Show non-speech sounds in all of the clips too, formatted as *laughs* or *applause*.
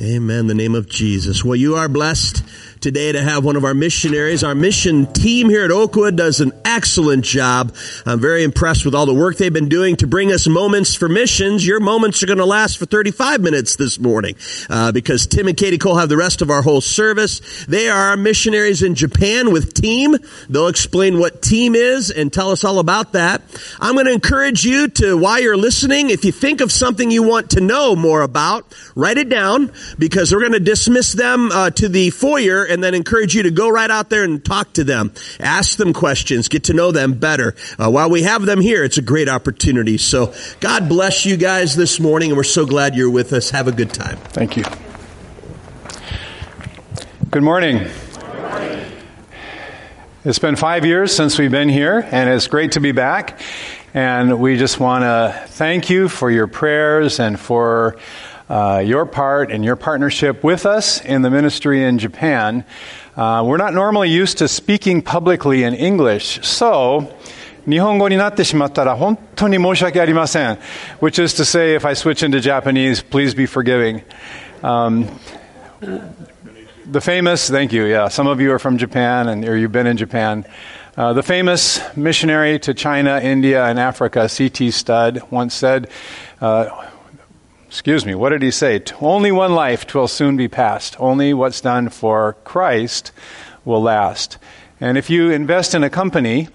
Amen. The name of Jesus. Well, you are blessed today to have one of our missionaries. Our mission team here at Oakwood does an excellent job. I'm very impressed with all the work they've been doing to bring us moments for missions. Your moments are going to last for 35 minutes this morning uh, because Tim and Katie Cole have the rest of our whole service. They are missionaries in Japan with Team. They'll explain what Team is and tell us all about that. I'm going to encourage you to, while you're listening, if you think of something you want to know more about, write it down because we're going to dismiss them uh, to the foyer and then encourage you to go right out there and talk to them. Ask them questions. Get to know them better. Uh, while we have them here, it's a great opportunity. So God bless you guys this morning and we're so glad you're with us. Have a good time. Thank you. Good morning. It's been five years since we've been here, and it's great to be back. And we just want to thank you for your prayers and for uh, your part and your partnership with us in the ministry in Japan. Uh, we're not normally used to speaking publicly in English, so 日本語になってしまったら本当に申し訳ありません。Which is to say, if I switch into Japanese, please be forgiving. Um, the famous, thank you, yeah, some of you are from Japan and, or you've been in Japan. Uh, the famous missionary to China, India, and Africa, C.T. Studd, once said, uh, excuse me, what did he say? Only one life twill soon be past. Only what's done for Christ will last. And if you invest in a company,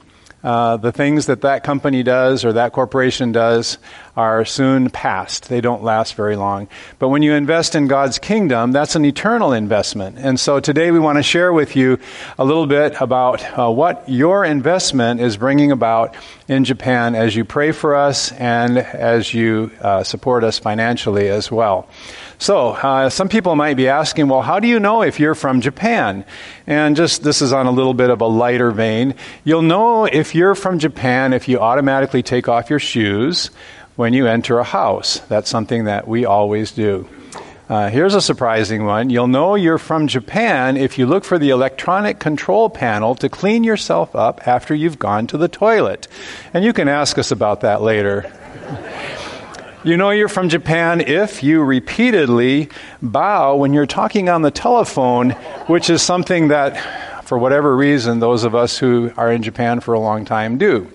uh, the things that that company does or that corporation does are soon past. They don't last very long. But when you invest in God's kingdom, that's an eternal investment. And so today we want to share with you a little bit about uh, what your investment is bringing about in Japan as you pray for us and as you uh, support us financially as well. So, uh, some people might be asking, well, how do you know if you're from Japan? And just this is on a little bit of a lighter vein. You'll know if you're from Japan if you automatically take off your shoes when you enter a house. That's something that we always do. Uh, here's a surprising one. You'll know you're from Japan if you look for the electronic control panel to clean yourself up after you've gone to the toilet. And you can ask us about that later. *laughs* You know you're from Japan if you repeatedly bow when you're talking on the telephone, which is something that, for whatever reason, those of us who are in Japan for a long time do.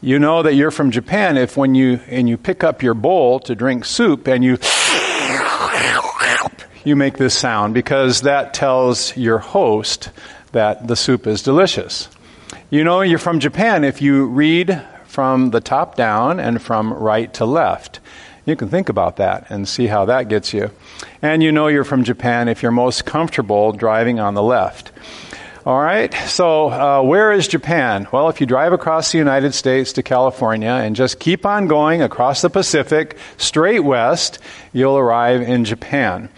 You know that you're from Japan if when you and you pick up your bowl to drink soup and you you make this sound because that tells your host that the soup is delicious. You know you're from Japan if you read from the top down and from right to left. You can think about that and see how that gets you. And you know you're from Japan if you're most comfortable driving on the left. All right, so uh, where is Japan? Well, if you drive across the United States to California and just keep on going across the Pacific, straight west, you'll arrive in Japan.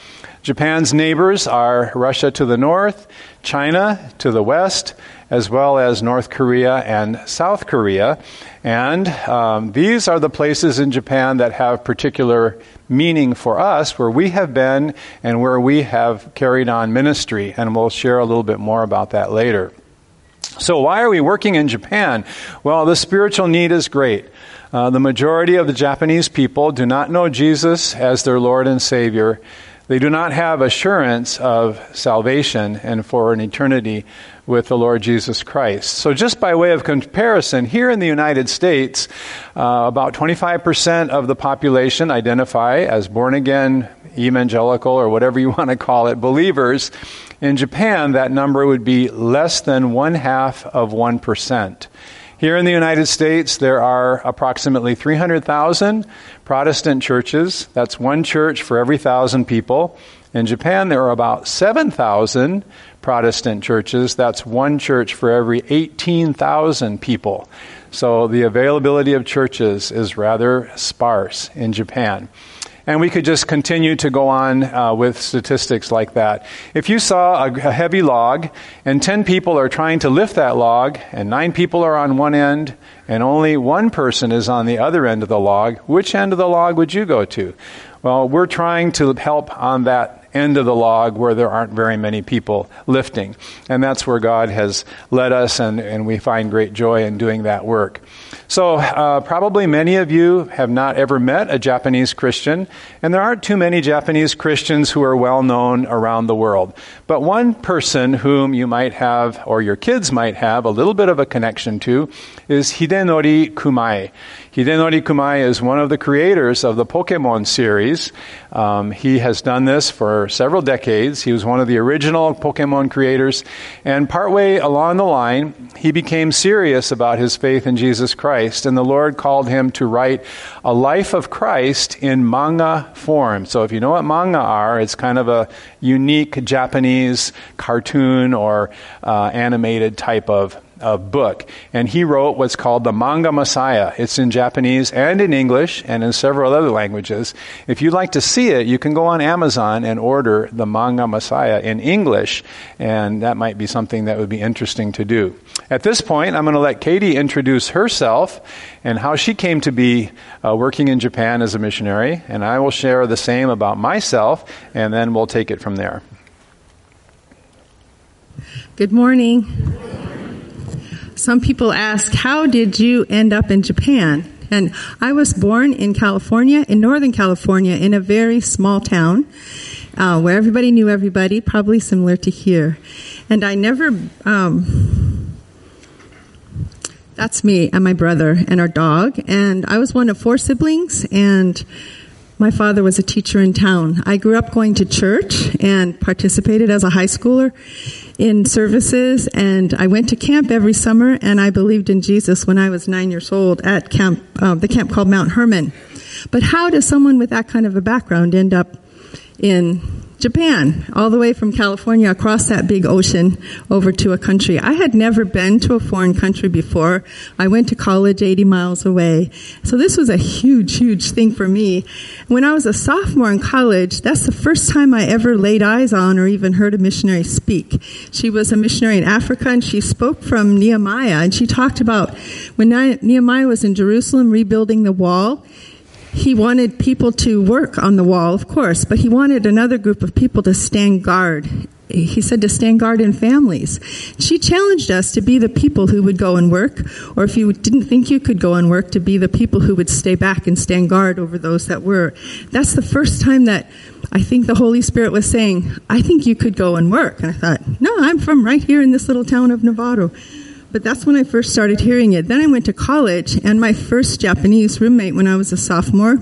Japan's neighbors are Russia to the north, China to the west, as well as North Korea and South Korea. And um, these are the places in Japan that have particular meaning for us, where we have been and where we have carried on ministry. And we'll share a little bit more about that later. So, why are we working in Japan? Well, the spiritual need is great. Uh, the majority of the Japanese people do not know Jesus as their Lord and Savior. They do not have assurance of salvation and for an eternity with the Lord Jesus Christ. So, just by way of comparison, here in the United States, uh, about 25% of the population identify as born again, evangelical, or whatever you *laughs* want to call it, believers. In Japan, that number would be less than one half of 1%. Here in the United States, there are approximately 300,000 Protestant churches. That's one church for every thousand people. In Japan, there are about 7,000 Protestant churches. That's one church for every 18,000 people. So the availability of churches is rather sparse in Japan. And we could just continue to go on uh, with statistics like that. If you saw a, a heavy log and 10 people are trying to lift that log and 9 people are on one end and only one person is on the other end of the log, which end of the log would you go to? Well, we're trying to help on that end of the log where there aren't very many people lifting. And that's where God has led us, and, and we find great joy in doing that work. So, uh, probably many of you have not ever met a Japanese Christian, and there aren't too many Japanese Christians who are well known around the world. But one person whom you might have, or your kids might have, a little bit of a connection to is Hidenori Kumai. Hidenori Kumai is one of the creators of the Pokemon series. Um, he has done this for several decades. He was one of the original Pokemon creators, and partway along the line, he became serious about his faith in Jesus Christ, and the Lord called him to write a life of Christ in manga form. So, if you know what manga are, it's kind of a unique Japanese cartoon or uh, animated type of a book. And he wrote what's called the Manga Messiah. It's in Japanese and in English and in several other languages. If you'd like to see it, you can go on Amazon and order the Manga Messiah in English, and that might be something that would be interesting to do. At this point, I'm going to let Katie introduce herself and how she came to be uh, working in Japan as a missionary, and I will share the same about myself, and then we'll take it from there. Good morning. Some people ask, How did you end up in Japan? And I was born in California, in Northern California, in a very small town uh, where everybody knew everybody, probably similar to here. And I never. Um, that's me and my brother and our dog. And I was one of four siblings, and my father was a teacher in town. I grew up going to church and participated as a high schooler in services, and I went to camp every summer, and I believed in Jesus when I was nine years old at camp, uh, the camp called Mount Hermon. But how does someone with that kind of a background end up in Japan, all the way from California across that big ocean over to a country. I had never been to a foreign country before. I went to college 80 miles away. So this was a huge, huge thing for me. When I was a sophomore in college, that's the first time I ever laid eyes on or even heard a missionary speak. She was a missionary in Africa and she spoke from Nehemiah and she talked about when Nehemiah was in Jerusalem rebuilding the wall, he wanted people to work on the wall, of course, but he wanted another group of people to stand guard. He said to stand guard in families. She challenged us to be the people who would go and work, or if you didn't think you could go and work, to be the people who would stay back and stand guard over those that were. That's the first time that I think the Holy Spirit was saying, I think you could go and work. And I thought, no, I'm from right here in this little town of Novato. But that's when I first started hearing it. Then I went to college, and my first Japanese roommate when I was a sophomore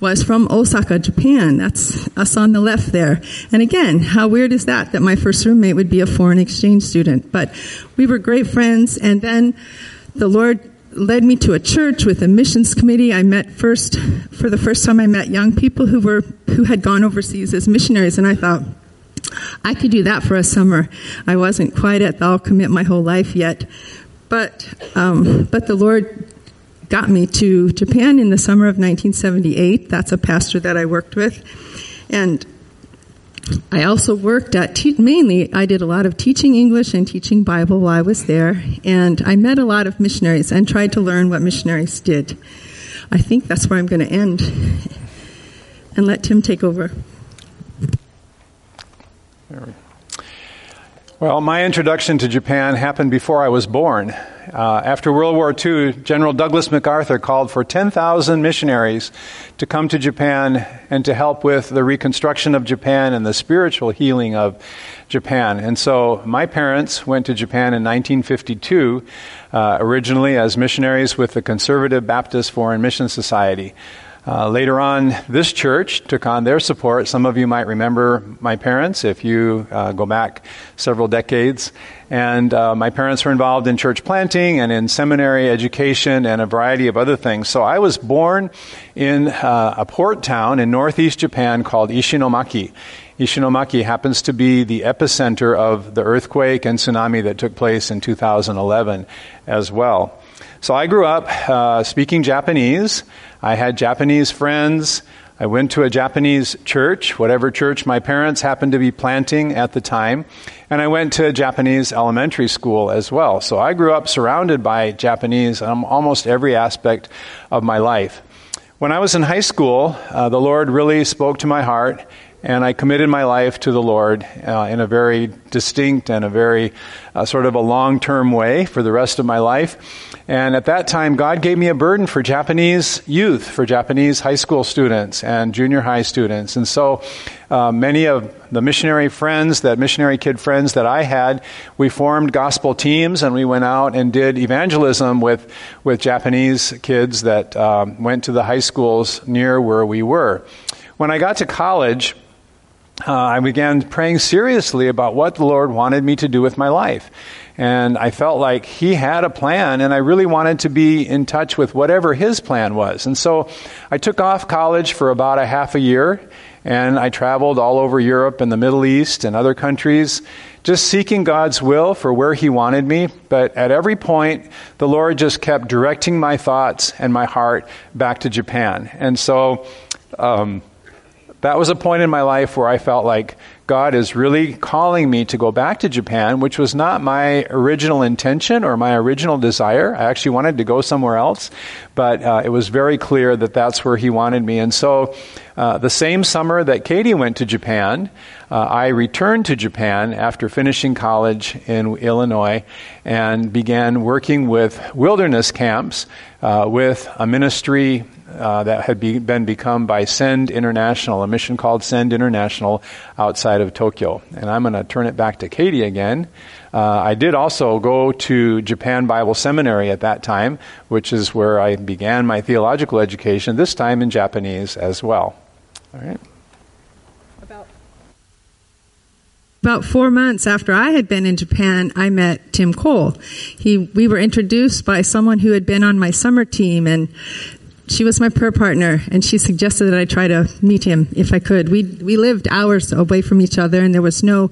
was from Osaka, Japan. That's us on the left there. And again, how weird is that, that my first roommate would be a foreign exchange student? But we were great friends, and then the Lord led me to a church with a missions committee. I met first, for the first time I met young people who were, who had gone overseas as missionaries, and I thought, I could do that for a summer. I wasn't quite at the I'll commit my whole life yet. But, um, but the Lord got me to Japan in the summer of 1978. That's a pastor that I worked with. And I also worked at, te- mainly, I did a lot of teaching English and teaching Bible while I was there. And I met a lot of missionaries and tried to learn what missionaries did. I think that's where I'm going to end and let Tim take over. Well, my introduction to Japan happened before I was born. Uh, after World War II, General Douglas MacArthur called for 10,000 missionaries to come to Japan and to help with the reconstruction of Japan and the spiritual healing of Japan. And so my parents went to Japan in 1952, uh, originally as missionaries with the Conservative Baptist Foreign Mission Society. Uh, later on, this church took on their support. Some of you might remember my parents if you uh, go back several decades. And uh, my parents were involved in church planting and in seminary education and a variety of other things. So I was born in uh, a port town in northeast Japan called Ishinomaki. Ishinomaki happens to be the epicenter of the earthquake and tsunami that took place in 2011 as well. So I grew up uh, speaking Japanese. I had Japanese friends. I went to a Japanese church, whatever church my parents happened to be planting at the time. And I went to a Japanese elementary school as well. So I grew up surrounded by Japanese almost every aspect of my life. When I was in high school, uh, the Lord really spoke to my heart, and I committed my life to the Lord uh, in a very distinct and a very uh, sort of a long term way for the rest of my life. And at that time, God gave me a burden for Japanese youth, for Japanese high school students and junior high students. And so uh, many of the missionary friends, that missionary kid friends that I had, we formed gospel teams and we went out and did evangelism with, with Japanese kids that um, went to the high schools near where we were. When I got to college, uh, I began praying seriously about what the Lord wanted me to do with my life. And I felt like He had a plan, and I really wanted to be in touch with whatever His plan was. And so I took off college for about a half a year, and I traveled all over Europe and the Middle East and other countries, just seeking God's will for where He wanted me. But at every point, the Lord just kept directing my thoughts and my heart back to Japan. And so, um, that was a point in my life where I felt like God is really calling me to go back to Japan, which was not my original intention or my original desire. I actually wanted to go somewhere else, but uh, it was very clear that that's where He wanted me. And so, uh, the same summer that Katie went to Japan, uh, I returned to Japan after finishing college in Illinois and began working with wilderness camps uh, with a ministry uh, that had be, been become by Send International, a mission called Send International outside of Tokyo. And I'm going to turn it back to Katie again. Uh, I did also go to Japan Bible Seminary at that time, which is where I began my theological education, this time in Japanese as well. All right. About four months after I had been in Japan, I met Tim Cole. He, we were introduced by someone who had been on my summer team and she was my prayer partner and she suggested that I try to meet him if I could. We, we lived hours away from each other and there was no,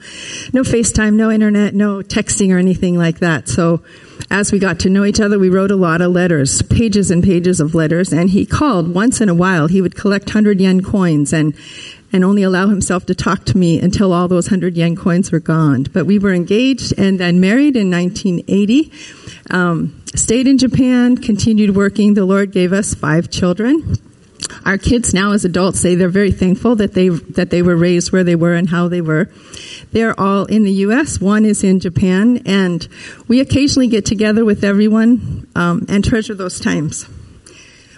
no FaceTime, no internet, no texting or anything like that. So as we got to know each other, we wrote a lot of letters, pages and pages of letters, and he called once in a while. He would collect 100 yen coins and and only allow himself to talk to me until all those 100 yen coins were gone. But we were engaged and then married in 1980. Um, stayed in Japan, continued working. The Lord gave us five children. Our kids now as adults say they're very thankful that they, that they were raised where they were and how they were. They're all in the U.S. One is in Japan and we occasionally get together with everyone, um, and treasure those times.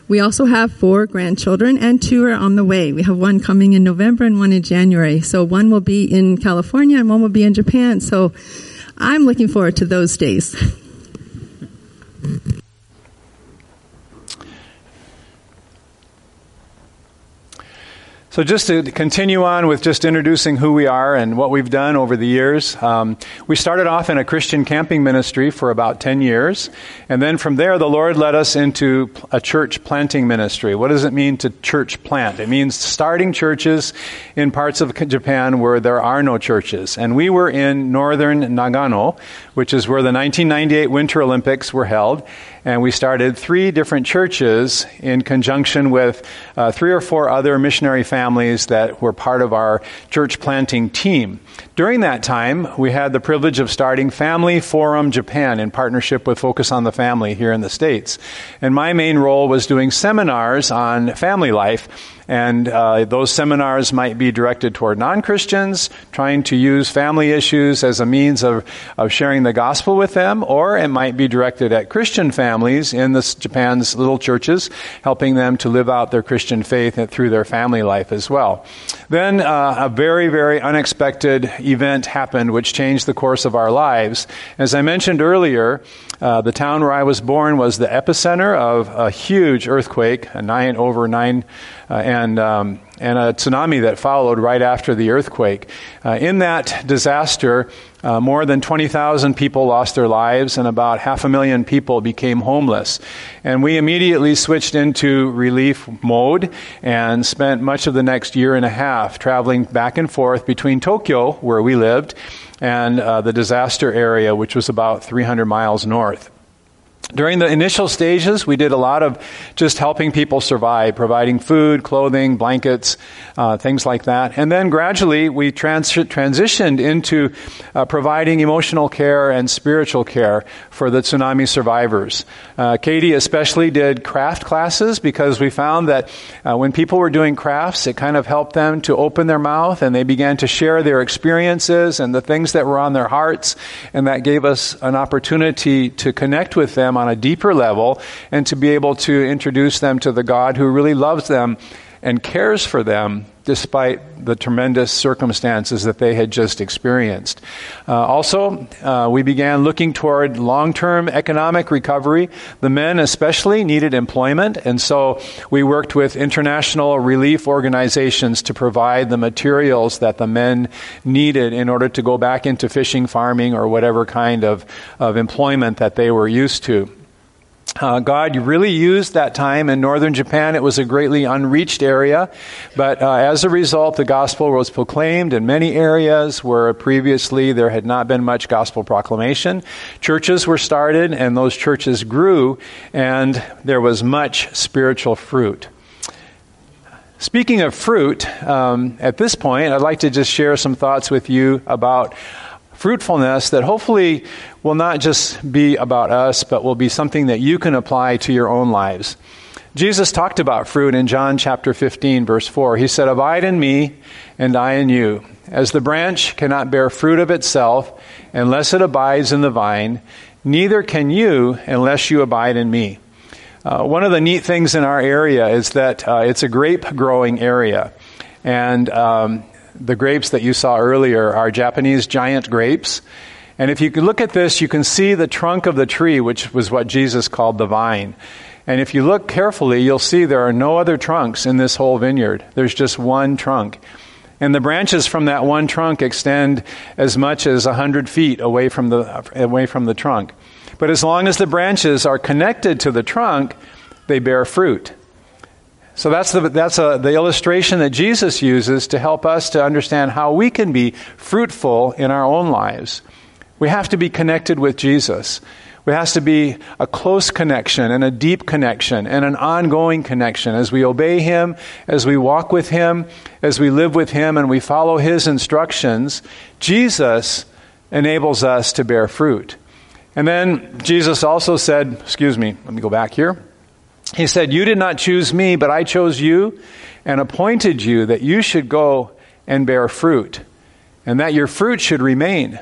We also have four grandchildren and two are on the way. We have one coming in November and one in January. So one will be in California and one will be in Japan. So I'm looking forward to those days. *laughs* So, just to continue on with just introducing who we are and what we've done over the years, um, we started off in a Christian camping ministry for about 10 years. And then from there, the Lord led us into a church planting ministry. What does it mean to church plant? It means starting churches in parts of Japan where there are no churches. And we were in northern Nagano, which is where the 1998 Winter Olympics were held and we started three different churches in conjunction with uh, three or four other missionary families that were part of our church planting team. During that time, we had the privilege of starting Family Forum Japan in partnership with Focus on the Family here in the States. And my main role was doing seminars on family life and uh, those seminars might be directed toward non Christians, trying to use family issues as a means of, of sharing the gospel with them, or it might be directed at Christian families in this, Japan's little churches, helping them to live out their Christian faith through their family life as well. Then uh, a very, very unexpected event happened which changed the course of our lives. As I mentioned earlier, uh, the town where I was born was the epicenter of a huge earthquake, a nine over nine uh, and, um, and a tsunami that followed right after the earthquake. Uh, in that disaster, uh, more than 20,000 people lost their lives, and about half a million people became homeless. And we immediately switched into relief mode and spent much of the next year and a half traveling back and forth between Tokyo, where we lived, and uh, the disaster area, which was about 300 miles north. During the initial stages, we did a lot of just helping people survive, providing food, clothing, blankets, uh, things like that. And then gradually, we trans- transitioned into uh, providing emotional care and spiritual care for the tsunami survivors. Uh, Katie especially did craft classes because we found that uh, when people were doing crafts, it kind of helped them to open their mouth and they began to share their experiences and the things that were on their hearts. And that gave us an opportunity to connect with them on a deeper level and to be able to introduce them to the God who really loves them and cares for them despite the tremendous circumstances that they had just experienced. Uh, also, uh, we began looking toward long term economic recovery. The men, especially, needed employment, and so we worked with international relief organizations to provide the materials that the men needed in order to go back into fishing, farming, or whatever kind of, of employment that they were used to. Uh, God really used that time in northern Japan. It was a greatly unreached area, but uh, as a result, the gospel was proclaimed in many areas where previously there had not been much gospel proclamation. Churches were started, and those churches grew, and there was much spiritual fruit. Speaking of fruit, um, at this point, I'd like to just share some thoughts with you about fruitfulness that hopefully will not just be about us, but will be something that you can apply to your own lives. Jesus talked about fruit in John chapter 15, verse 4. He said, Abide in me, and I in you. As the branch cannot bear fruit of itself unless it abides in the vine, neither can you unless you abide in me. Uh, one of the neat things in our area is that uh, it's a grape growing area. And um, the grapes that you saw earlier are Japanese giant grapes. And if you look at this, you can see the trunk of the tree, which was what Jesus called the vine. And if you look carefully, you'll see there are no other trunks in this whole vineyard. There's just one trunk. And the branches from that one trunk extend as much as 100 feet away from the, away from the trunk. But as long as the branches are connected to the trunk, they bear fruit. So that's, the, that's a, the illustration that Jesus uses to help us to understand how we can be fruitful in our own lives. We have to be connected with Jesus. It has to be a close connection and a deep connection and an ongoing connection as we obey Him, as we walk with Him, as we live with Him, and we follow His instructions. Jesus enables us to bear fruit. And then Jesus also said, excuse me, let me go back here. He said, You did not choose me, but I chose you and appointed you that you should go and bear fruit, and that your fruit should remain,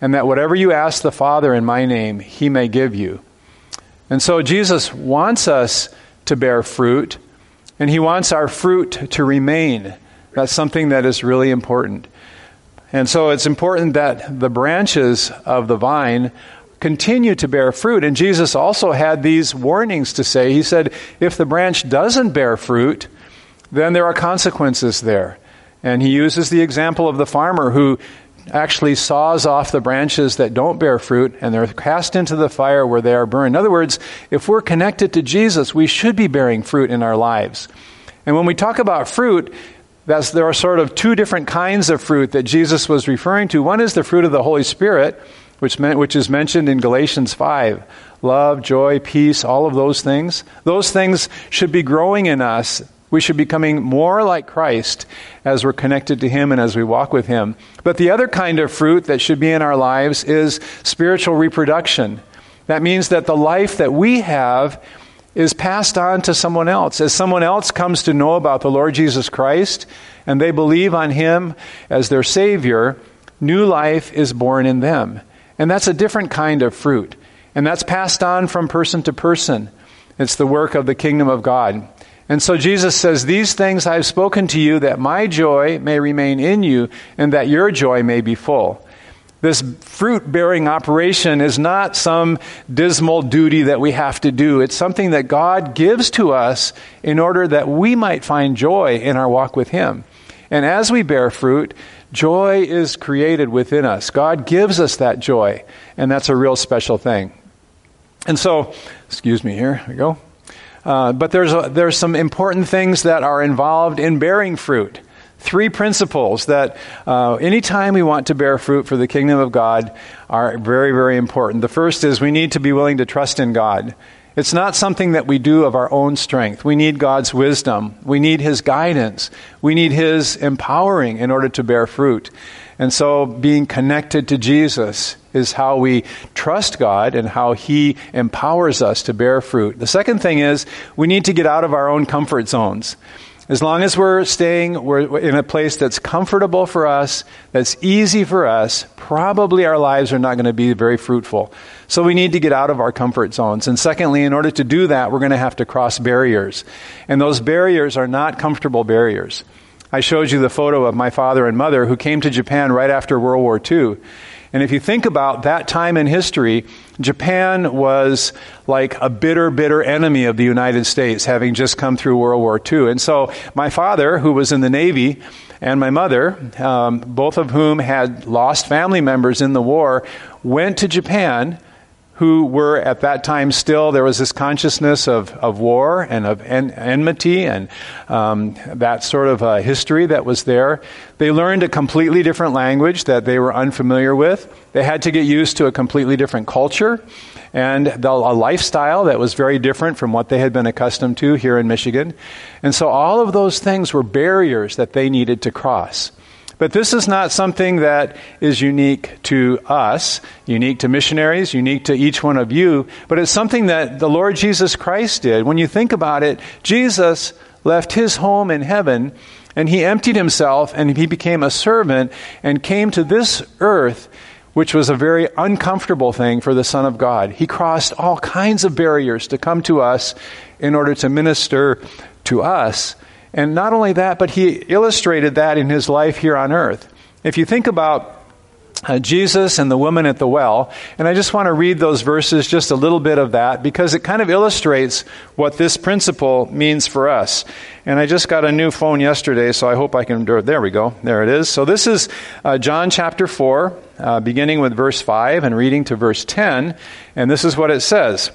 and that whatever you ask the Father in my name, he may give you. And so Jesus wants us to bear fruit, and he wants our fruit to remain. That's something that is really important. And so it's important that the branches of the vine continue to bear fruit. And Jesus also had these warnings to say. He said, if the branch doesn't bear fruit, then there are consequences there. And he uses the example of the farmer who actually saws off the branches that don't bear fruit and they're cast into the fire where they are burned. In other words, if we're connected to Jesus, we should be bearing fruit in our lives. And when we talk about fruit, that's, there are sort of two different kinds of fruit that Jesus was referring to. One is the fruit of the Holy Spirit, which, which is mentioned in Galatians 5. Love, joy, peace, all of those things. Those things should be growing in us. We should be becoming more like Christ as we're connected to Him and as we walk with Him. But the other kind of fruit that should be in our lives is spiritual reproduction. That means that the life that we have is passed on to someone else. As someone else comes to know about the Lord Jesus Christ and they believe on Him as their Savior, new life is born in them. And that's a different kind of fruit. And that's passed on from person to person. It's the work of the kingdom of God. And so Jesus says, These things I've spoken to you that my joy may remain in you and that your joy may be full. This fruit bearing operation is not some dismal duty that we have to do. It's something that God gives to us in order that we might find joy in our walk with Him. And as we bear fruit, Joy is created within us. God gives us that joy, and that's a real special thing. And so, excuse me, here we go. Uh, but there's, a, there's some important things that are involved in bearing fruit. three principles that uh, anytime we want to bear fruit for the kingdom of God are very, very important. The first is we need to be willing to trust in God. It's not something that we do of our own strength. We need God's wisdom. We need His guidance. We need His empowering in order to bear fruit. And so being connected to Jesus is how we trust God and how He empowers us to bear fruit. The second thing is we need to get out of our own comfort zones. As long as we're staying we're in a place that's comfortable for us, that's easy for us, probably our lives are not going to be very fruitful. So we need to get out of our comfort zones. And secondly, in order to do that, we're going to have to cross barriers. And those barriers are not comfortable barriers. I showed you the photo of my father and mother who came to Japan right after World War II. And if you think about that time in history, Japan was like a bitter, bitter enemy of the United States, having just come through World War II. And so my father, who was in the Navy, and my mother, um, both of whom had lost family members in the war, went to Japan who were at that time still, there was this consciousness of, of war and of en- enmity and um, that sort of uh, history that was there. They learned a completely different language that they were unfamiliar with. They had to get used to a completely different culture and the, a lifestyle that was very different from what they had been accustomed to here in Michigan. And so all of those things were barriers that they needed to cross. But this is not something that is unique to us, unique to missionaries, unique to each one of you, but it's something that the Lord Jesus Christ did. When you think about it, Jesus left his home in heaven and he emptied himself and he became a servant and came to this earth, which was a very uncomfortable thing for the Son of God. He crossed all kinds of barriers to come to us in order to minister to us. And not only that, but he illustrated that in his life here on earth. If you think about uh, Jesus and the woman at the well, and I just want to read those verses, just a little bit of that, because it kind of illustrates what this principle means for us. And I just got a new phone yesterday, so I hope I can. There we go. There it is. So this is uh, John chapter 4, uh, beginning with verse 5 and reading to verse 10. And this is what it says.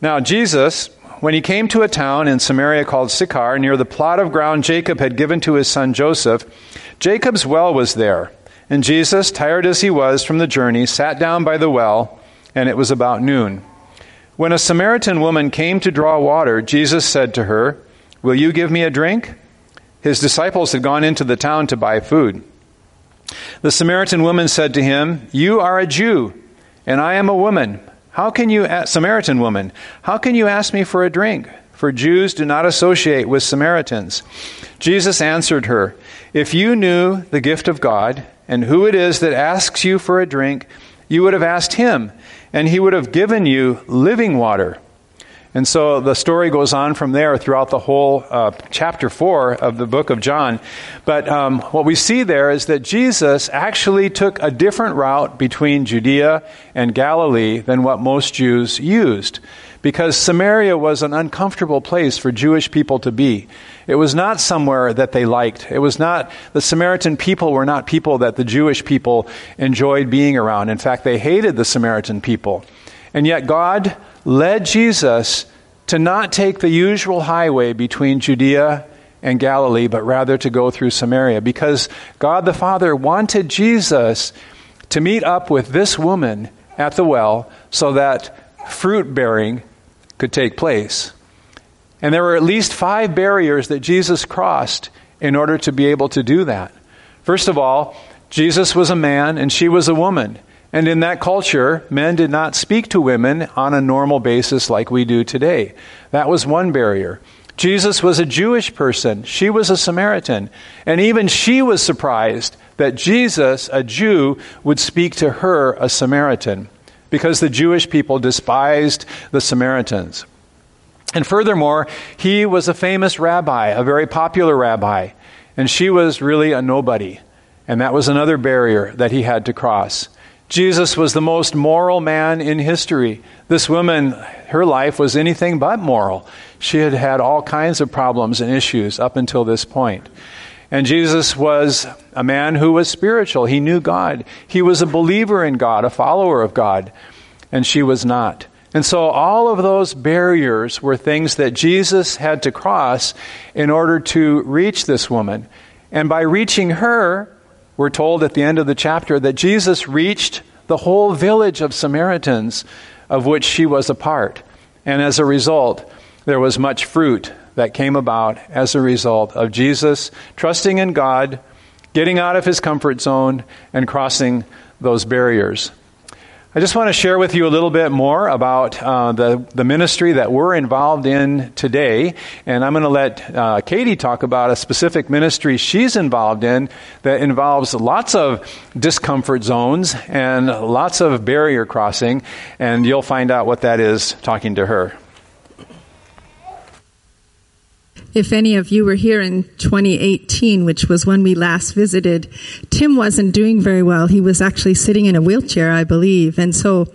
Now, Jesus when he came to a town in Samaria called Sychar, near the plot of ground Jacob had given to his son Joseph, Jacob's well was there. And Jesus, tired as he was from the journey, sat down by the well, and it was about noon. When a Samaritan woman came to draw water, Jesus said to her, Will you give me a drink? His disciples had gone into the town to buy food. The Samaritan woman said to him, You are a Jew, and I am a woman. How can you, Samaritan woman, how can you ask me for a drink? For Jews do not associate with Samaritans. Jesus answered her, If you knew the gift of God and who it is that asks you for a drink, you would have asked him, and he would have given you living water. And so the story goes on from there throughout the whole uh, chapter 4 of the book of John. But um, what we see there is that Jesus actually took a different route between Judea and Galilee than what most Jews used. Because Samaria was an uncomfortable place for Jewish people to be. It was not somewhere that they liked. It was not, the Samaritan people were not people that the Jewish people enjoyed being around. In fact, they hated the Samaritan people. And yet God led Jesus to not take the usual highway between Judea and Galilee, but rather to go through Samaria because God the Father wanted Jesus to meet up with this woman at the well so that fruit bearing could take place. And there were at least five barriers that Jesus crossed in order to be able to do that. First of all, Jesus was a man and she was a woman. And in that culture, men did not speak to women on a normal basis like we do today. That was one barrier. Jesus was a Jewish person. She was a Samaritan. And even she was surprised that Jesus, a Jew, would speak to her, a Samaritan, because the Jewish people despised the Samaritans. And furthermore, he was a famous rabbi, a very popular rabbi, and she was really a nobody. And that was another barrier that he had to cross. Jesus was the most moral man in history. This woman, her life was anything but moral. She had had all kinds of problems and issues up until this point. And Jesus was a man who was spiritual. He knew God. He was a believer in God, a follower of God. And she was not. And so all of those barriers were things that Jesus had to cross in order to reach this woman. And by reaching her, we're told at the end of the chapter that Jesus reached the whole village of Samaritans of which she was a part. And as a result, there was much fruit that came about as a result of Jesus trusting in God, getting out of his comfort zone, and crossing those barriers. I just want to share with you a little bit more about uh, the, the ministry that we're involved in today. And I'm going to let uh, Katie talk about a specific ministry she's involved in that involves lots of discomfort zones and lots of barrier crossing. And you'll find out what that is talking to her. If any of you were here in 2018, which was when we last visited, Tim wasn't doing very well. He was actually sitting in a wheelchair, I believe. And so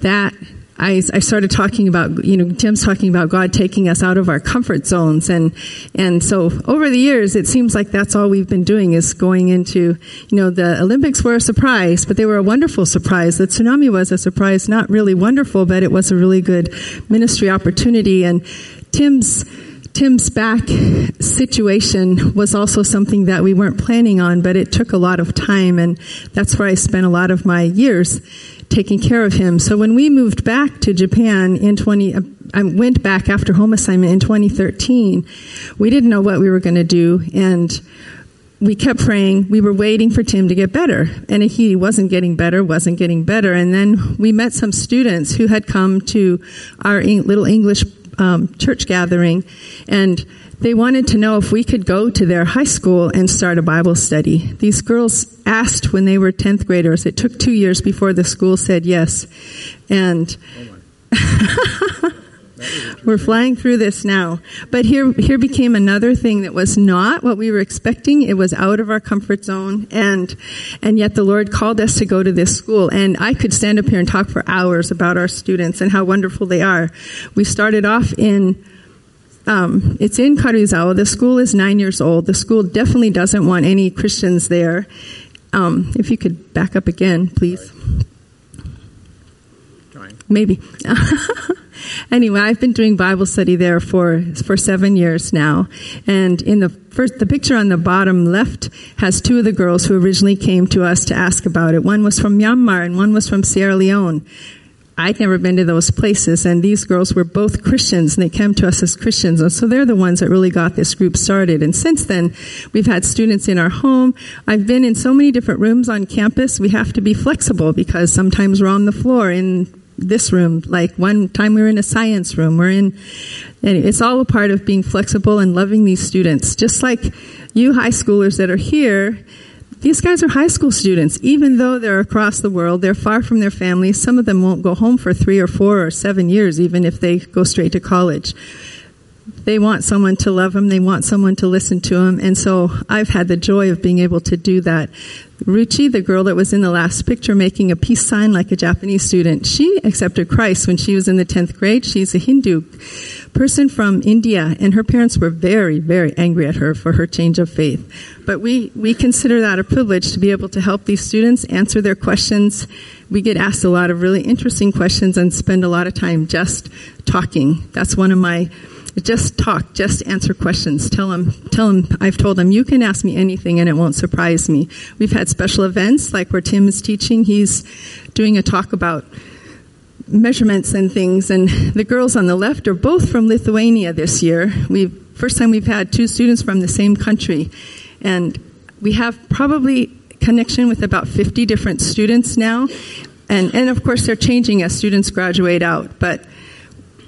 that I, I, started talking about, you know, Tim's talking about God taking us out of our comfort zones. And, and so over the years, it seems like that's all we've been doing is going into, you know, the Olympics were a surprise, but they were a wonderful surprise. The tsunami was a surprise, not really wonderful, but it was a really good ministry opportunity. And Tim's, Tim's back situation was also something that we weren't planning on, but it took a lot of time, and that's where I spent a lot of my years taking care of him. So when we moved back to Japan in 20, uh, I went back after home assignment in 2013, we didn't know what we were going to do, and we kept praying. We were waiting for Tim to get better. And he wasn't getting better, wasn't getting better. And then we met some students who had come to our little English um, church gathering, and they wanted to know if we could go to their high school and start a Bible study. These girls asked when they were 10th graders. It took two years before the school said yes. And oh *laughs* we're flying through this now. But here, here became another thing that was not what we were expecting. It was out of our comfort zone. And, and yet the Lord called us to go to this school. And I could stand up here and talk for hours about our students and how wonderful they are. We started off in, um, it's in Karuizawa. The school is nine years old. The school definitely doesn't want any Christians there. Um, if you could back up again, please. Maybe. *laughs* anyway, I've been doing Bible study there for for seven years now, and in the first, the picture on the bottom left has two of the girls who originally came to us to ask about it. One was from Myanmar, and one was from Sierra Leone. I'd never been to those places, and these girls were both Christians, and they came to us as Christians, and so they're the ones that really got this group started. And since then, we've had students in our home. I've been in so many different rooms on campus. We have to be flexible because sometimes we're on the floor in this room. Like one time we were in a science room. We're in, it's all a part of being flexible and loving these students. Just like you high schoolers that are here, these guys are high school students. Even though they're across the world, they're far from their families. Some of them won't go home for three or four or seven years, even if they go straight to college. They want someone to love them. They want someone to listen to them. And so I've had the joy of being able to do that. Ruchi, the girl that was in the last picture making a peace sign like a Japanese student, she accepted Christ when she was in the 10th grade. She's a Hindu person from India, and her parents were very, very angry at her for her change of faith. But we, we consider that a privilege to be able to help these students answer their questions. We get asked a lot of really interesting questions and spend a lot of time just talking. That's one of my just talk, just answer questions. Tell them, tell them, I've told them, you can ask me anything and it won't surprise me. We've had special events like where Tim is teaching. He's doing a talk about measurements and things and the girls on the left are both from Lithuania this year. We first time we've had two students from the same country and we have probably connection with about 50 different students now. And, and of course they're changing as students graduate out, but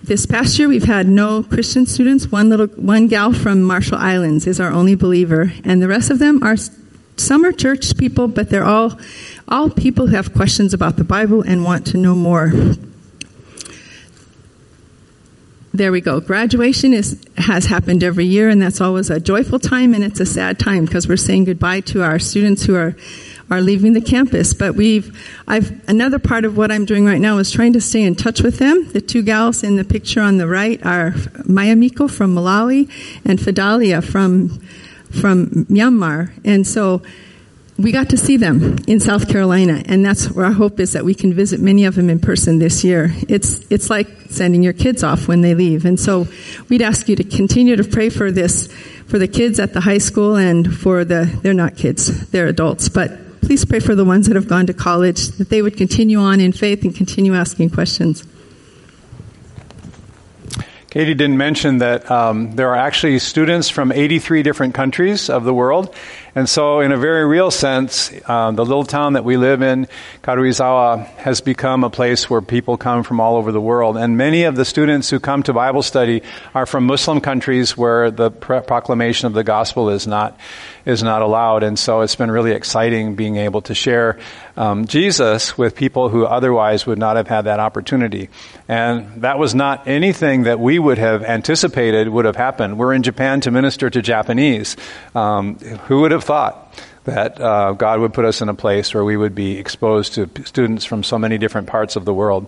this past year, we've had no Christian students. One little, one gal from Marshall Islands is our only believer, and the rest of them are some are church people, but they're all all people who have questions about the Bible and want to know more. There we go. Graduation is has happened every year, and that's always a joyful time, and it's a sad time because we're saying goodbye to our students who are are leaving the campus. But we've, I've, another part of what I'm doing right now is trying to stay in touch with them. The two gals in the picture on the right are Mayamiko from Malawi and Fidalia from, from Myanmar. And so, we got to see them in South Carolina, and that's where our hope is that we can visit many of them in person this year. It's it's like sending your kids off when they leave, and so we'd ask you to continue to pray for this for the kids at the high school and for the, they're not kids, they're adults, but please pray for the ones that have gone to college, that they would continue on in faith and continue asking questions. Katie didn't mention that um, there are actually students from 83 different countries of the world. And so, in a very real sense, uh, the little town that we live in, Karuizawa, has become a place where people come from all over the world. And many of the students who come to Bible study are from Muslim countries where the proclamation of the gospel is not is not allowed. And so, it's been really exciting being able to share um, Jesus with people who otherwise would not have had that opportunity. And that was not anything that we would have anticipated would have happened. We're in Japan to minister to Japanese. Um, who would have thought that uh, God would put us in a place where we would be exposed to students from so many different parts of the world.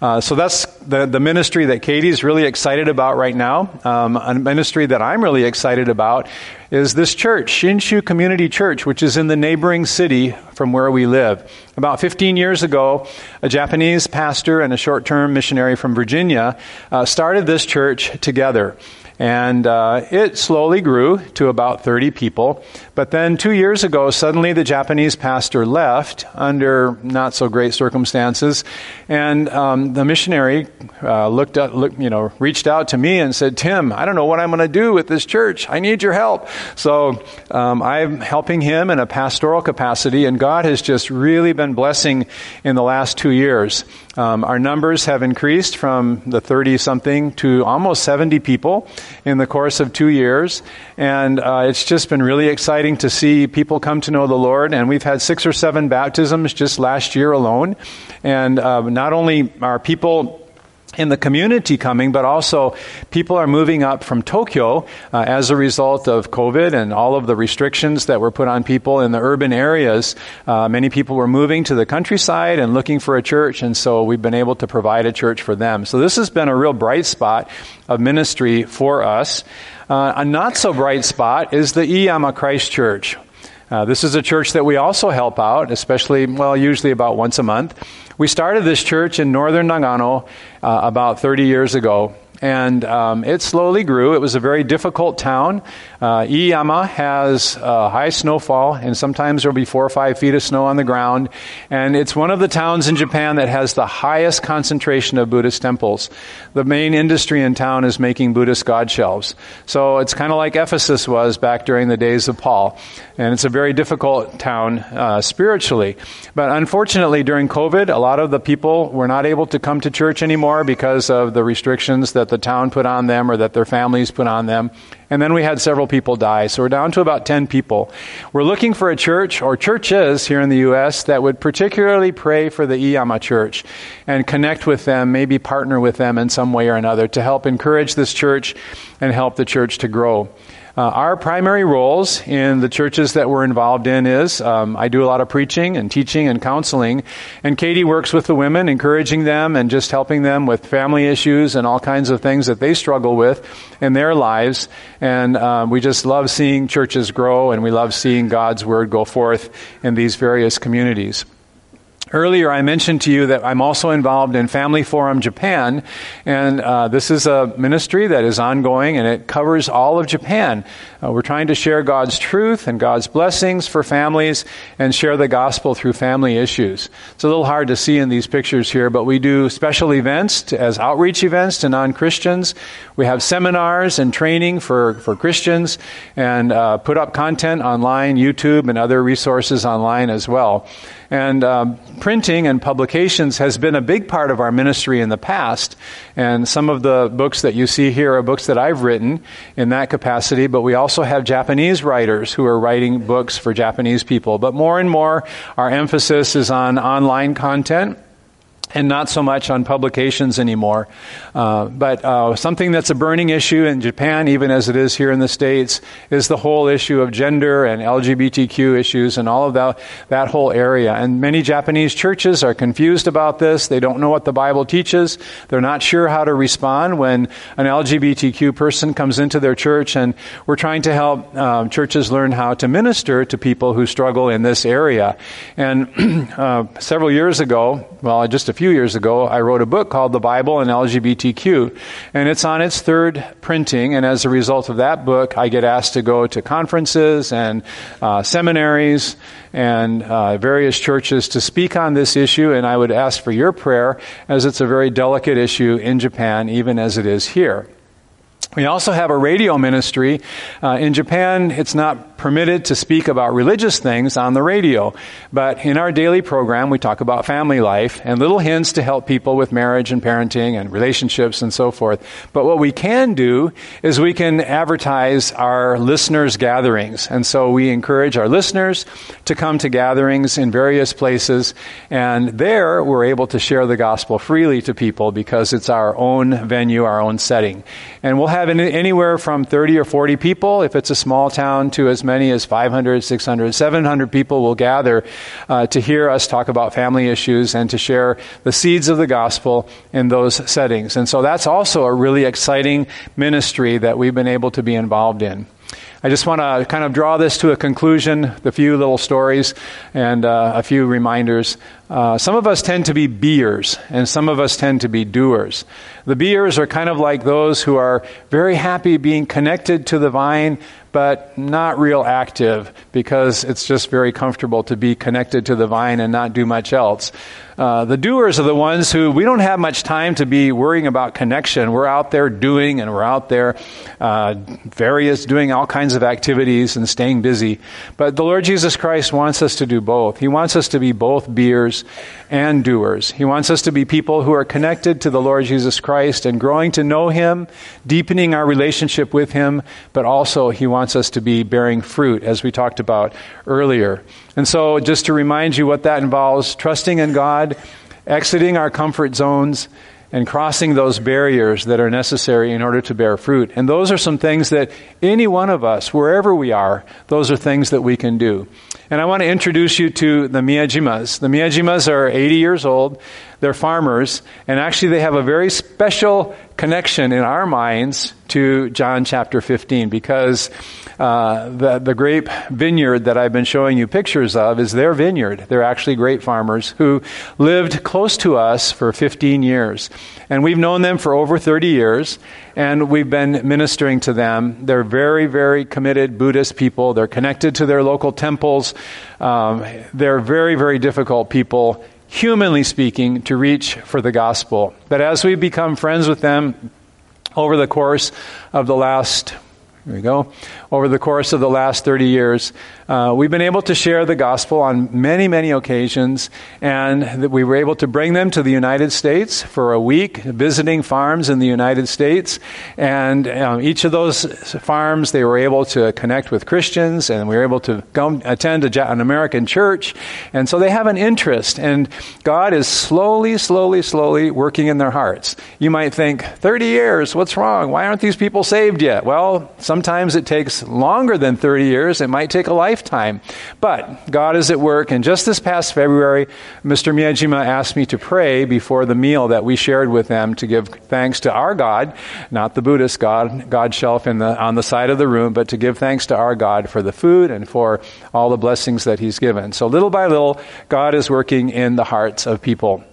Uh, so that's the, the ministry that Katie's really excited about right now. Um, a ministry that I'm really excited about is this church, Shinshu Community Church, which is in the neighboring city from where we live. About 15 years ago, a Japanese pastor and a short term missionary from Virginia uh, started this church together. And uh, it slowly grew to about 30 people. But then two years ago, suddenly the Japanese pastor left under not so great circumstances. And um, the missionary uh, looked look, you know, reached out to me and said, Tim, I don't know what I'm going to do with this church. I need your help. So um, I'm helping him in a pastoral capacity, and God has just really been blessing in the last two years. Um, our numbers have increased from the 30 something to almost 70 people in the course of two years. And uh, it's just been really exciting to see people come to know the Lord. And we've had six or seven baptisms just last year alone. And uh, not only are people in the community coming, but also people are moving up from Tokyo uh, as a result of COVID and all of the restrictions that were put on people in the urban areas. Uh, many people were moving to the countryside and looking for a church, and so we've been able to provide a church for them. So this has been a real bright spot of ministry for us. Uh, a not so bright spot is the Iiyama Christ Church. Uh, this is a church that we also help out, especially, well, usually about once a month. We started this church in northern Nagano uh, about 30 years ago, and um, it slowly grew. It was a very difficult town. Uh, Iiyama has uh, high snowfall, and sometimes there'll be four or five feet of snow on the ground. And it's one of the towns in Japan that has the highest concentration of Buddhist temples. The main industry in town is making Buddhist god shelves. So it's kind of like Ephesus was back during the days of Paul. And it's a very difficult town uh, spiritually. But unfortunately, during COVID, a lot of the people were not able to come to church anymore because of the restrictions that the town put on them or that their families put on them. And then we had several people die. So we're down to about 10 people. We're looking for a church or churches here in the U.S. that would particularly pray for the Iiyama church and connect with them, maybe partner with them in some way or another to help encourage this church and help the church to grow. Uh, our primary roles in the churches that we're involved in is um, I do a lot of preaching and teaching and counseling, and Katie works with the women, encouraging them and just helping them with family issues and all kinds of things that they struggle with in their lives. And um, we just love seeing churches grow, and we love seeing God's word go forth in these various communities. Earlier, I mentioned to you that I'm also involved in Family Forum Japan, and uh, this is a ministry that is ongoing and it covers all of Japan. Uh, we're trying to share God's truth and God's blessings for families and share the gospel through family issues. It's a little hard to see in these pictures here, but we do special events to, as outreach events to non Christians. We have seminars and training for, for Christians and uh, put up content online, YouTube, and other resources online as well. And um, printing and publications has been a big part of our ministry in the past. And some of the books that you see here are books that I've written in that capacity, but we also have Japanese writers who are writing books for Japanese people. But more and more, our emphasis is on online content and not so much on publications anymore. Uh, but uh, something that's a burning issue in Japan, even as it is here in the States, is the whole issue of gender and LGBTQ issues and all of that, that whole area. And many Japanese churches are confused about this. They don't know what the Bible teaches. They're not sure how to respond when an LGBTQ person comes into their church. And we're trying to help um, churches learn how to minister to people who struggle in this area. And *clears throat* uh, several years ago, well, just a few few years ago, I wrote a book called The Bible and LGBTQ. And it's on its third printing. And as a result of that book, I get asked to go to conferences and uh, seminaries and uh, various churches to speak on this issue. And I would ask for your prayer as it's a very delicate issue in Japan, even as it is here. We also have a radio ministry. Uh, in Japan, it's not permitted to speak about religious things on the radio. But in our daily program, we talk about family life and little hints to help people with marriage and parenting and relationships and so forth. But what we can do is we can advertise our listeners' gatherings. And so we encourage our listeners to come to gatherings in various places. And there, we're able to share the gospel freely to people because it's our own venue, our own setting. And we'll have anywhere from 30 or 40 people, if it's a small town, to as many as 500, 600, 700 people will gather uh, to hear us talk about family issues and to share the seeds of the gospel in those settings. And so that's also a really exciting ministry that we've been able to be involved in. I just want to kind of draw this to a conclusion, the few little stories and uh, a few reminders. Uh, some of us tend to be beers, and some of us tend to be doers. The beers are kind of like those who are very happy being connected to the vine, but not real active because it's just very comfortable to be connected to the vine and not do much else. Uh, the doers are the ones who we don't have much time to be worrying about connection. We're out there doing and we're out there uh, various doing all kinds of activities and staying busy. But the Lord Jesus Christ wants us to do both. He wants us to be both beers and doers. He wants us to be people who are connected to the Lord Jesus Christ and growing to know Him, deepening our relationship with Him, but also He wants us to be bearing fruit, as we talked about earlier. And so, just to remind you what that involves trusting in God, exiting our comfort zones, and crossing those barriers that are necessary in order to bear fruit. And those are some things that any one of us, wherever we are, those are things that we can do. And I want to introduce you to the Miyajimas. The Miyajimas are 80 years old. They're farmers. And actually, they have a very special connection in our minds to John chapter 15 because uh, the, the grape vineyard that I've been showing you pictures of is their vineyard. They're actually grape farmers who lived close to us for 15 years. And we've known them for over 30 years, and we've been ministering to them. They're very, very committed Buddhist people. They're connected to their local temples. Um, they're very, very difficult people, humanly speaking, to reach for the gospel. But as we've become friends with them, over the course of the last there we go. Over the course of the last 30 years, uh, we've been able to share the gospel on many, many occasions, and we were able to bring them to the United States for a week, visiting farms in the United States. And um, each of those farms, they were able to connect with Christians, and we were able to go attend a, an American church. And so they have an interest, and God is slowly, slowly, slowly working in their hearts. You might think, 30 years, what's wrong? Why aren't these people saved yet? Well, some Sometimes it takes longer than 30 years. It might take a lifetime. But God is at work. And just this past February, Mr. Miyajima asked me to pray before the meal that we shared with them to give thanks to our God, not the Buddhist God, God shelf in the, on the side of the room, but to give thanks to our God for the food and for all the blessings that He's given. So little by little, God is working in the hearts of people.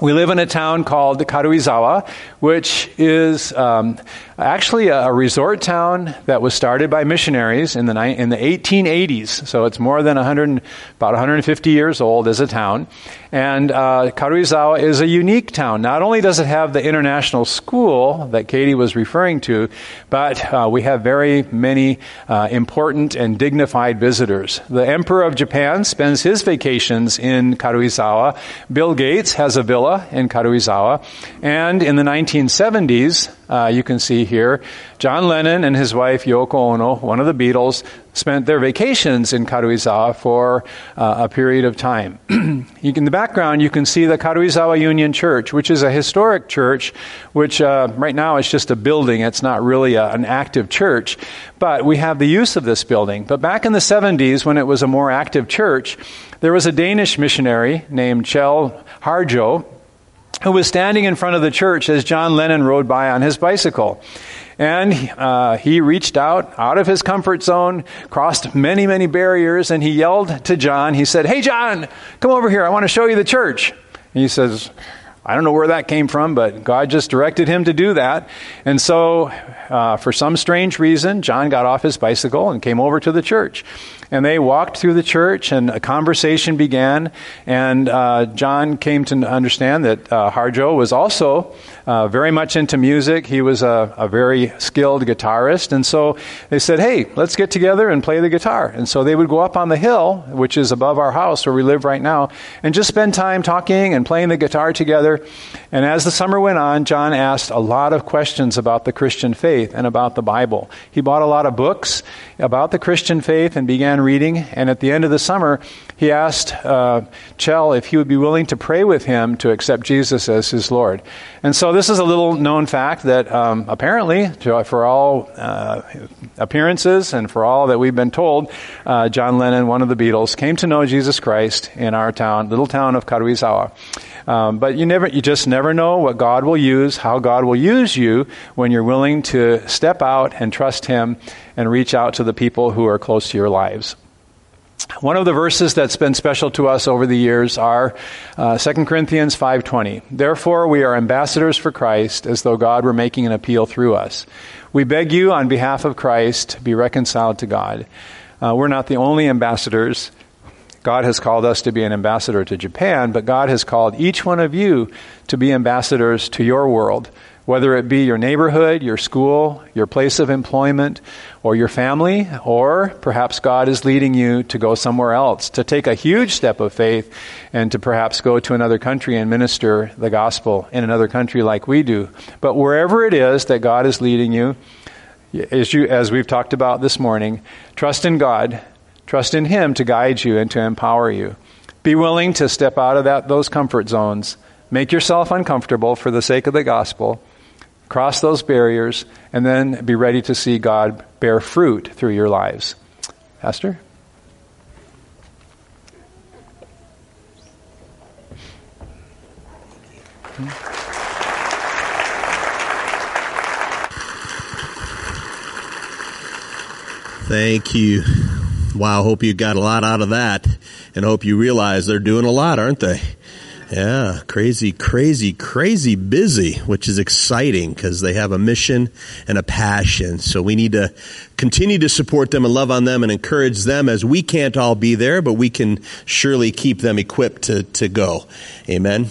We live in a town called Karuizawa, which is um, actually a, resort town that was started by missionaries in the in the 1880s. So it's more than 100, about 150 years old as a town. And uh, Karuizawa is a unique town. Not only does it have the international school that Katie was referring to, but uh, we have very many uh, important and dignified visitors. The Emperor of Japan spends his vacations in Karuizawa. Bill Gates has a villa in Karuizawa. And in the 1970s, uh, you can see here, John Lennon and his wife Yoko Ono, one of the Beatles, spent their vacations in Karuizawa for uh, a period of time. *clears throat* in the background, you can see the Karuizawa Union Church, which is a historic church, which uh, right now is just a building. It's not really a, an active church, but we have the use of this building. But back in the 70s, when it was a more active church, there was a Danish missionary named Kjell Harjo who was standing in front of the church as John Lennon rode by on his bicycle. And uh, he reached out, out of his comfort zone, crossed many, many barriers, and he yelled to John. He said, Hey, John, come over here. I want to show you the church. And he says, I don't know where that came from, but God just directed him to do that. And so, uh, for some strange reason, John got off his bicycle and came over to the church. And they walked through the church, and a conversation began. And uh, John came to understand that uh, Harjo was also uh, very much into music. He was a, a, very skilled guitarist. And so they said, hey, let's get together and play the guitar. And so they would go up on the hill, which is above our house where we live right now, and just spend time talking and playing the guitar And as the summer went on, John asked a lot of questions about the Christian faith and about the Bible. He bought a lot of books about the Christian faith and began reading. And at the end of the summer, he asked uh, Kjell if he would be willing to pray with him to accept Jesus as his Lord. And so this is a little known fact that um, apparently, for all uh, appearances and for all that we've been told, uh, John Lennon, one of the Beatles, came to know Jesus Christ in our town, little town of Karuizawa. Um, but you never, you just never know what God will use, how God will use you when you're willing to step out and trust Him and reach out to the people who are close to your lives. One of the verses that's been special to us over the years are uh, 2 Corinthians 5:20. Therefore we are ambassadors for Christ as though God were making an appeal through us. We beg you on behalf of Christ be reconciled to God. Uh, we're not the only ambassadors God has called us to be an ambassador to Japan, but God has called each one of you to be ambassadors to your world, whether it be your neighborhood, your school, your place of employment, or your family, or perhaps God is leading you to go somewhere else, to take a huge step of faith and to perhaps go to another country and minister the gospel in another country like we do. But wherever it is that God is leading you, as, you, as we've talked about this morning, trust in God Trust in Him to guide you and to empower you. Be willing to step out of that, those comfort zones. Make yourself uncomfortable for the sake of the gospel. Cross those barriers, and then be ready to see God bear fruit through your lives. Pastor? Thank you. Wow, hope you got a lot out of that and hope you realize they're doing a lot, aren't they? Yeah, crazy, crazy, crazy busy, which is exciting because they have a mission and a passion. So we need to continue to support them and love on them and encourage them as we can't all be there, but we can surely keep them equipped to, to go. Amen.